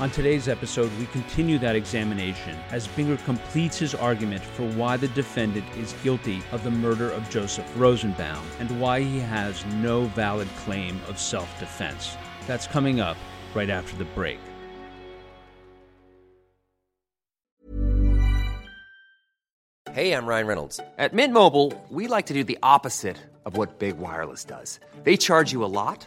On today's episode, we continue that examination as Binger completes his argument for why the defendant is guilty of the murder of Joseph Rosenbaum and why he has no valid claim of self defense. That's coming up right after the break. Hey, I'm Ryan Reynolds. At Mint Mobile, we like to do the opposite of what Big Wireless does. They charge you a lot,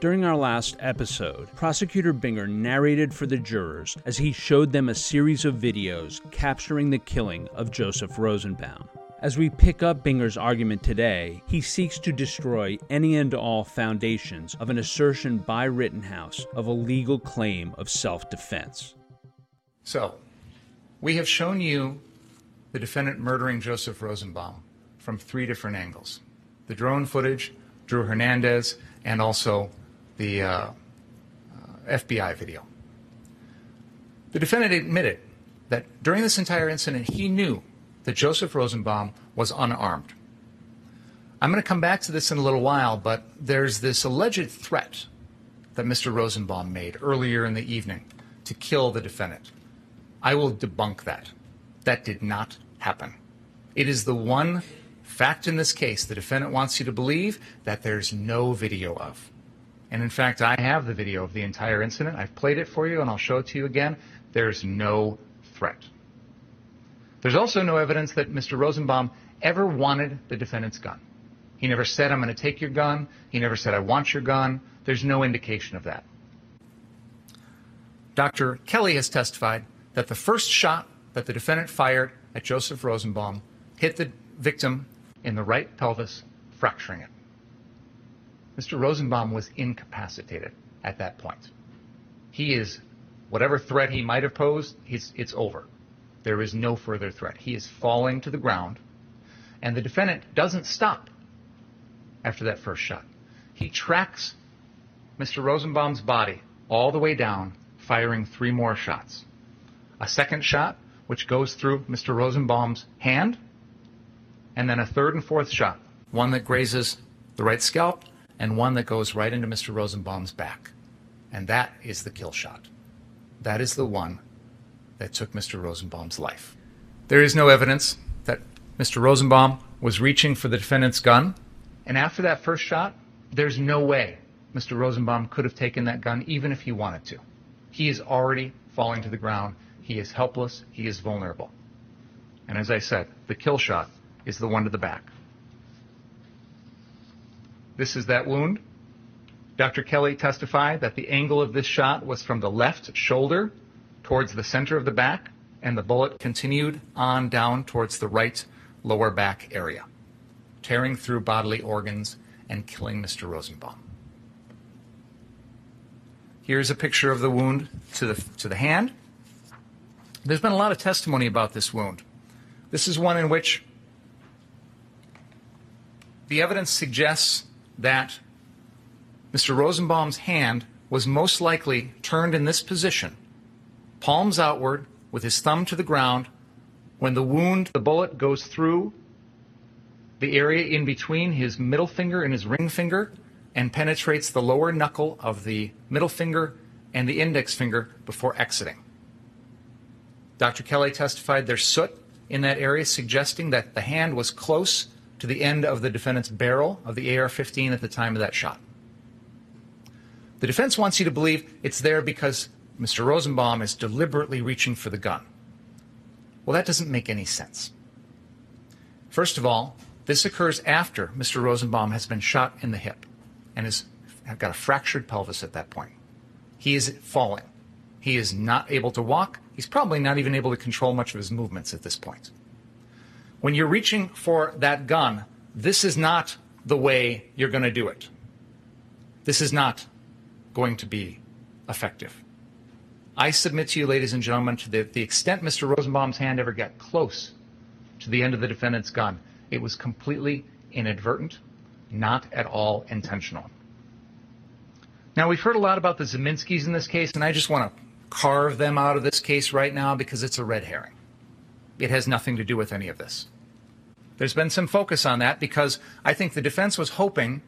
During our last episode, Prosecutor Binger narrated for the jurors as he showed them a series of videos capturing the killing of Joseph Rosenbaum. As we pick up Binger's argument today, he seeks to destroy any and all foundations of an assertion by Rittenhouse of a legal claim of self defense. So, we have shown you the defendant murdering Joseph Rosenbaum from three different angles the drone footage, Drew Hernandez, and also the uh, uh, FBI video. The defendant admitted that during this entire incident, he knew that Joseph Rosenbaum was unarmed. I'm going to come back to this in a little while, but there's this alleged threat that Mr. Rosenbaum made earlier in the evening to kill the defendant. I will debunk that. That did not happen. It is the one fact in this case the defendant wants you to believe that there's no video of. And in fact, I have the video of the entire incident. I've played it for you and I'll show it to you again. There's no threat. There's also no evidence that Mr. Rosenbaum ever wanted the defendant's gun. He never said, I'm going to take your gun. He never said, I want your gun. There's no indication of that. Dr. Kelly has testified that the first shot that the defendant fired at Joseph Rosenbaum hit the victim in the right pelvis, fracturing it. Mr. Rosenbaum was incapacitated at that point. He is, whatever threat he might have posed, it's, over. There is no further threat. He is falling to the ground, and the defendant doesn't stop after that first shot. He tracks Mr. Rosenbaum's body all the way down, firing three more shots. A second shot, which goes through Mr. Rosenbaum's hand, and then a third and fourth shot, one that grazes the right scalp and one that goes right into Mr. Rosenbaum's back. And that is the kill shot. That is the one that took Mr. Rosenbaum's life. There is no evidence that Mr. Rosenbaum was reaching for the defendant's gun. And after that first shot, there's no way Mr. Rosenbaum could have taken that gun even if he wanted to. He is already falling to the ground. He is helpless. He is vulnerable. And as I said, the kill shot is the one to the back. This is that wound. Dr. Kelly testified that the angle of this shot was from the left shoulder towards the center of the back, and the bullet continued on down towards the right lower back area, tearing through bodily organs and killing Mr. Rosenbaum. Here's a picture of the wound to the, to the hand. There's been a lot of testimony about this wound. This is one in which the evidence suggests that Mr. Rosenbaum's hand was most likely turned in this position, palms outward, with his thumb to the ground, when the wound, the bullet goes through the area in between his middle finger and his ring finger and penetrates the lower knuckle of the middle finger and the index finger before exiting. Dr. Kelly testified there's soot in that area, suggesting that the hand was close to the end of the defendant's barrel of the AR 15 at the time of that shot. The defense wants you to believe it's there because Mr. Rosenbaum is deliberately reaching for the gun. Well, that doesn't make any sense. First of all, this occurs after Mr. Rosenbaum has been shot in the hip and has got a fractured pelvis at that point. He is falling. He is not able to walk. He's probably not even able to control much of his movements at this point. When you're reaching for that gun, this is not the way you're going to do it. This is not going to be effective. I submit to you, ladies and gentlemen, to the, the extent Mr. Rosenbaum's hand ever got close to the end of the defendant's gun, it was completely inadvertent, not at all intentional. Now, we've heard a lot about the Ziminskis in this case, and I just want to carve them out of this case right now because it's a red herring. It has nothing to do with any of this. There's been some focus on that because I think the defense was hoping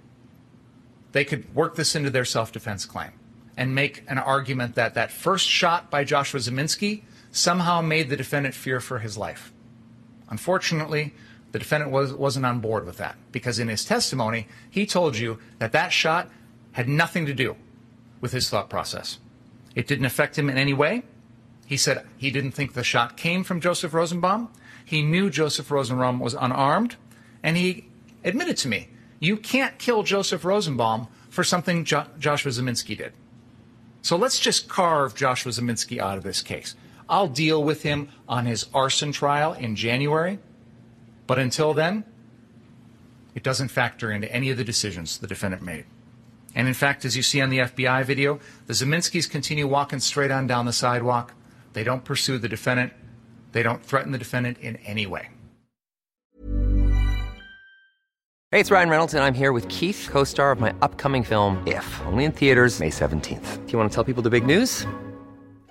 they could work this into their self defense claim and make an argument that that first shot by Joshua Ziminski somehow made the defendant fear for his life. Unfortunately, the defendant was, wasn't on board with that because in his testimony, he told you that that shot had nothing to do with his thought process. It didn't affect him in any way. He said he didn't think the shot came from Joseph Rosenbaum. He knew Joseph Rosenbaum was unarmed, and he admitted to me, you can't kill Joseph Rosenbaum for something jo- Joshua Ziminski did. So let's just carve Joshua Ziminski out of this case. I'll deal with him on his arson trial in January, but until then, it doesn't factor into any of the decisions the defendant made. And in fact, as you see on the FBI video, the Ziminskis continue walking straight on down the sidewalk. They don't pursue the defendant. They don't threaten the defendant in any way. Hey, it's Ryan Reynolds, and I'm here with Keith, co star of my upcoming film, If, only in theaters, May 17th. Do you want to tell people the big news?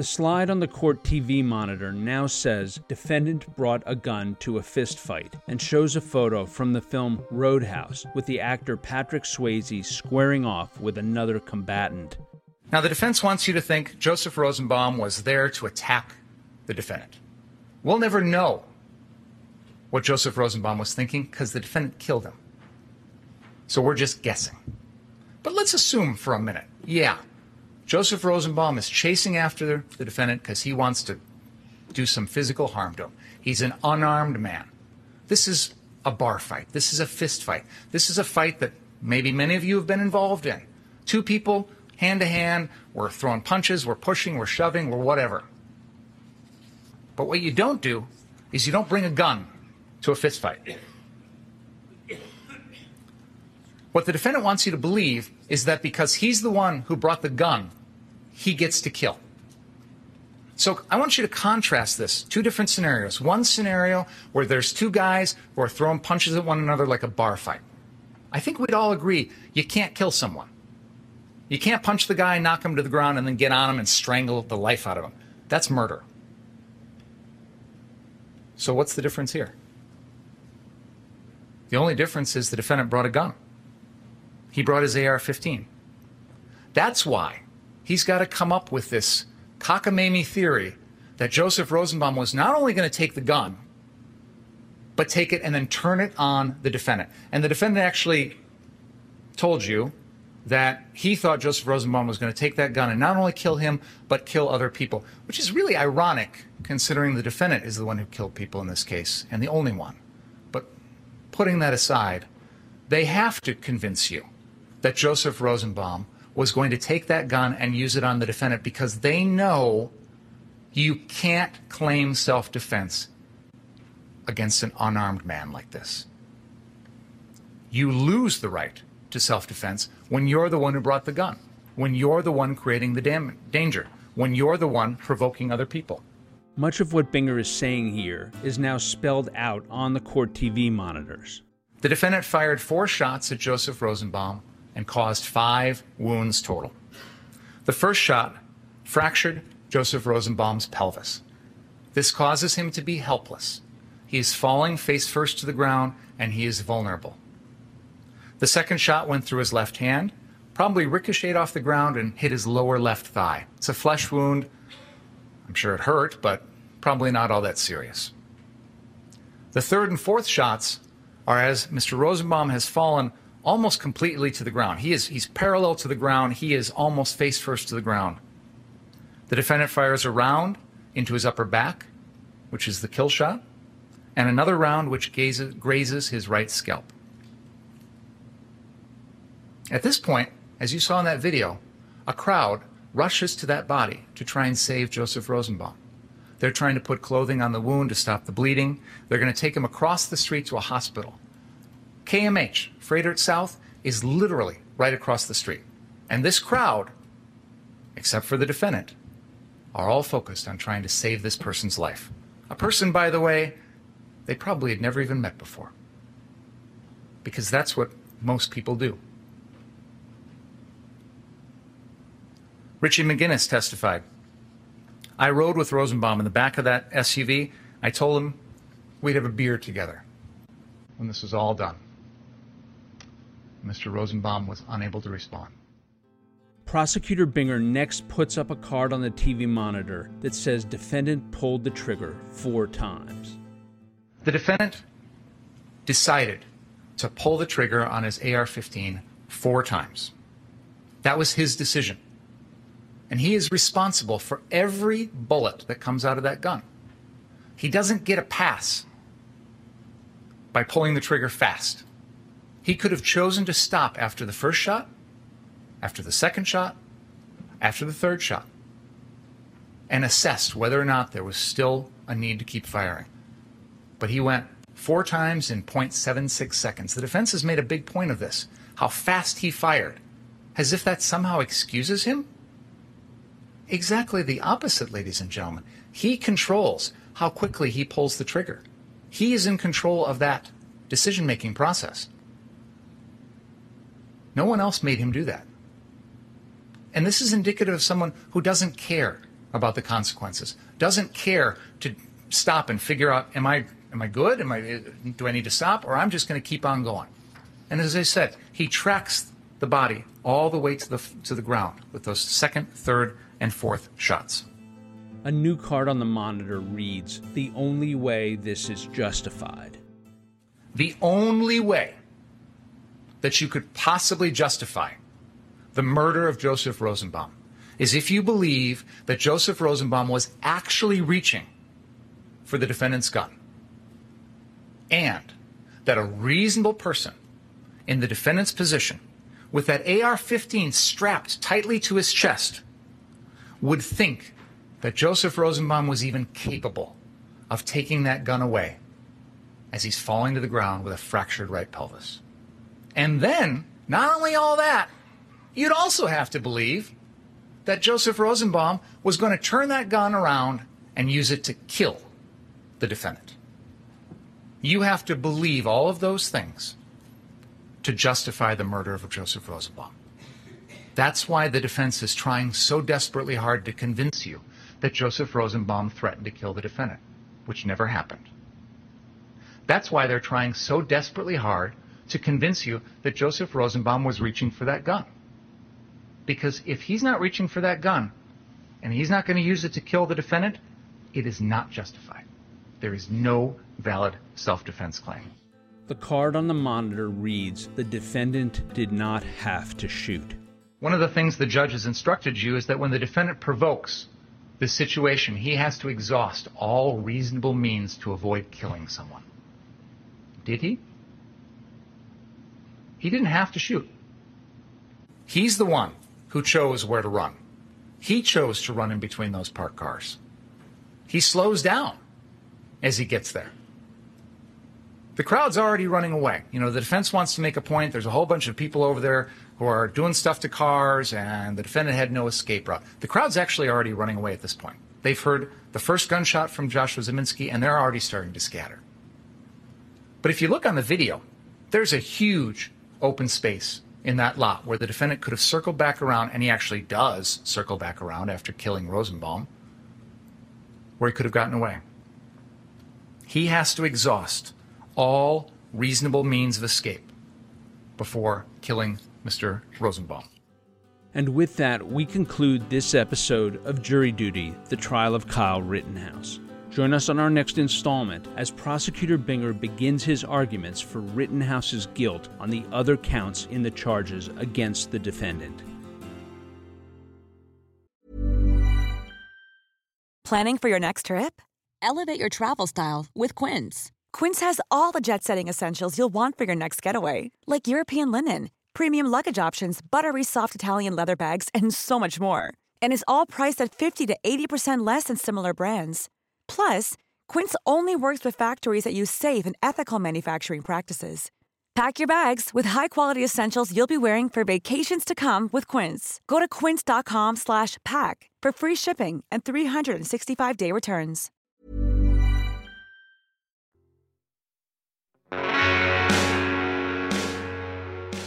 The slide on the court TV monitor now says defendant brought a gun to a fist fight and shows a photo from the film Roadhouse with the actor Patrick Swayze squaring off with another combatant. Now, the defense wants you to think Joseph Rosenbaum was there to attack the defendant. We'll never know what Joseph Rosenbaum was thinking because the defendant killed him. So we're just guessing. But let's assume for a minute, yeah, Joseph Rosenbaum is chasing after the defendant because he wants to do some physical harm to him. He's an unarmed man. This is a bar fight. This is a fist fight. This is a fight that maybe many of you have been involved in. Two people, hand to hand, we're throwing punches, we're pushing, we're shoving, we're whatever. But what you don't do is you don't bring a gun to a fist fight. What the defendant wants you to believe is that because he's the one who brought the gun he gets to kill. So I want you to contrast this. Two different scenarios. One scenario where there's two guys who are throwing punches at one another like a bar fight. I think we'd all agree you can't kill someone. You can't punch the guy, knock him to the ground, and then get on him and strangle the life out of him. That's murder. So what's the difference here? The only difference is the defendant brought a gun. He brought his AR 15. That's why he's got to come up with this cockamamie theory that Joseph Rosenbaum was not only going to take the gun, but take it and then turn it on the defendant. And the defendant actually told you that he thought Joseph Rosenbaum was going to take that gun and not only kill him, but kill other people, which is really ironic considering the defendant is the one who killed people in this case and the only one. But putting that aside, they have to convince you that Joseph Rosenbaum was going to take that gun and use it on the defendant because they know you can't claim self defense against an unarmed man like this. You lose the right to self defense when you're the one who brought the gun, when you're the one creating the dam- danger, when you're the one provoking other people. Much of what Binger is saying here is now spelled out on the court TV monitors. The defendant fired four shots at Joseph Rosenbaum and caused five wounds total. The first shot fractured Joseph Rosenbaum's pelvis. This causes him to be helpless. he is falling face first to the ground and he is vulnerable. The second shot went through his left hand, probably ricocheted off the ground and hit his lower left thigh. It's a flesh wound. I'm sure it hurt, but probably not all that serious. The third and fourth shots are as Mr. Rosenbaum has fallen almost completely to the ground. He is he's parallel to the ground. He is almost face first to the ground. The defendant fires a round into his upper back, which is the kill shot, and another round which gazes, grazes his right scalp. At this point, as you saw in that video, a crowd rushes to that body to try and save Joseph Rosenbaum. They're trying to put clothing on the wound to stop the bleeding. They're going to take him across the street to a hospital. KMH, Froedtert South, is literally right across the street. And this crowd, except for the defendant, are all focused on trying to save this person's life. A person, by the way, they probably had never even met before. Because that's what most people do. Richie McGinnis testified. I rode with Rosenbaum in the back of that SUV. I told him we'd have a beer together when this was all done. Mr. Rosenbaum was unable to respond. Prosecutor Binger next puts up a card on the TV monitor that says defendant pulled the trigger four times. The defendant decided to pull the trigger on his AR 15 four times. That was his decision. And he is responsible for every bullet that comes out of that gun. He doesn't get a pass by pulling the trigger fast. He could have chosen to stop after the first shot, after the second shot, after the third shot, and assessed whether or not there was still a need to keep firing. But he went four times in 0.76 seconds. The defense has made a big point of this, how fast he fired, as if that somehow excuses him. Exactly the opposite, ladies and gentlemen. He controls how quickly he pulls the trigger. He is in control of that decision making process. No one else made him do that. And this is indicative of someone who doesn't care about the consequences, doesn't care to stop and figure out am I am I good? Am I do I need to stop or I'm just going to keep on going. And as I said, he tracks the body all the way to the to the ground with those second, third, and fourth shots. A new card on the monitor reads The only way this is justified. The only way that you could possibly justify the murder of Joseph Rosenbaum is if you believe that Joseph Rosenbaum was actually reaching for the defendant's gun and that a reasonable person in the defendant's position with that AR 15 strapped tightly to his chest would think that Joseph Rosenbaum was even capable of taking that gun away as he's falling to the ground with a fractured right pelvis. And then, not only all that, you'd also have to believe that Joseph Rosenbaum was going to turn that gun around and use it to kill the defendant. You have to believe all of those things to justify the murder of Joseph Rosenbaum. That's why the defense is trying so desperately hard to convince you that Joseph Rosenbaum threatened to kill the defendant, which never happened. That's why they're trying so desperately hard to convince you that Joseph Rosenbaum was reaching for that gun. Because if he's not reaching for that gun and he's not going to use it to kill the defendant, it is not justified. There is no valid self defense claim. The card on the monitor reads The defendant did not have to shoot. One of the things the judge has instructed you is that when the defendant provokes the situation, he has to exhaust all reasonable means to avoid killing someone. Did he? He didn't have to shoot. He's the one who chose where to run. He chose to run in between those parked cars. He slows down as he gets there. The crowd's already running away. You know, the defense wants to make a point. There's a whole bunch of people over there who are doing stuff to cars, and the defendant had no escape route. The crowd's actually already running away at this point. They've heard the first gunshot from Joshua Ziminski, and they're already starting to scatter. But if you look on the video, there's a huge open space in that lot where the defendant could have circled back around, and he actually does circle back around after killing Rosenbaum, where he could have gotten away. he has to exhaust all reasonable means of escape before killing Mr. Rosenbaum. And with that, we conclude this episode of Jury Duty The Trial of Kyle Rittenhouse. Join us on our next installment as Prosecutor Binger begins his arguments for Rittenhouse's guilt on the other counts in the charges against the defendant. Planning for your next trip? Elevate your travel style with Quince. Quince has all the jet setting essentials you'll want for your next getaway, like European linen, premium luggage options, buttery soft Italian leather bags, and so much more. And is all priced at 50 to 80% less than similar brands. Plus, Quince only works with factories that use safe and ethical manufacturing practices. Pack your bags with high-quality essentials you'll be wearing for vacations to come with Quince. Go to quince.com/pack for free shipping and 365-day returns.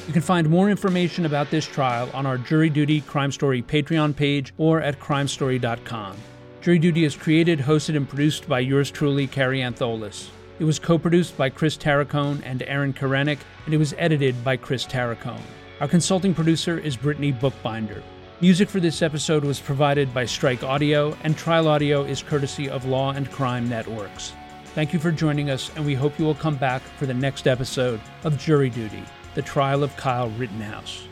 You can find more information about this trial on our Jury Duty Crime Story Patreon page or at crimestory.com. Jury Duty is created, hosted, and produced by yours truly, Kary Antholis. It was co produced by Chris Tarracone and Aaron Karenik, and it was edited by Chris Tarracone. Our consulting producer is Brittany Bookbinder. Music for this episode was provided by Strike Audio, and Trial Audio is courtesy of Law and Crime Networks. Thank you for joining us, and we hope you will come back for the next episode of Jury Duty The Trial of Kyle Rittenhouse.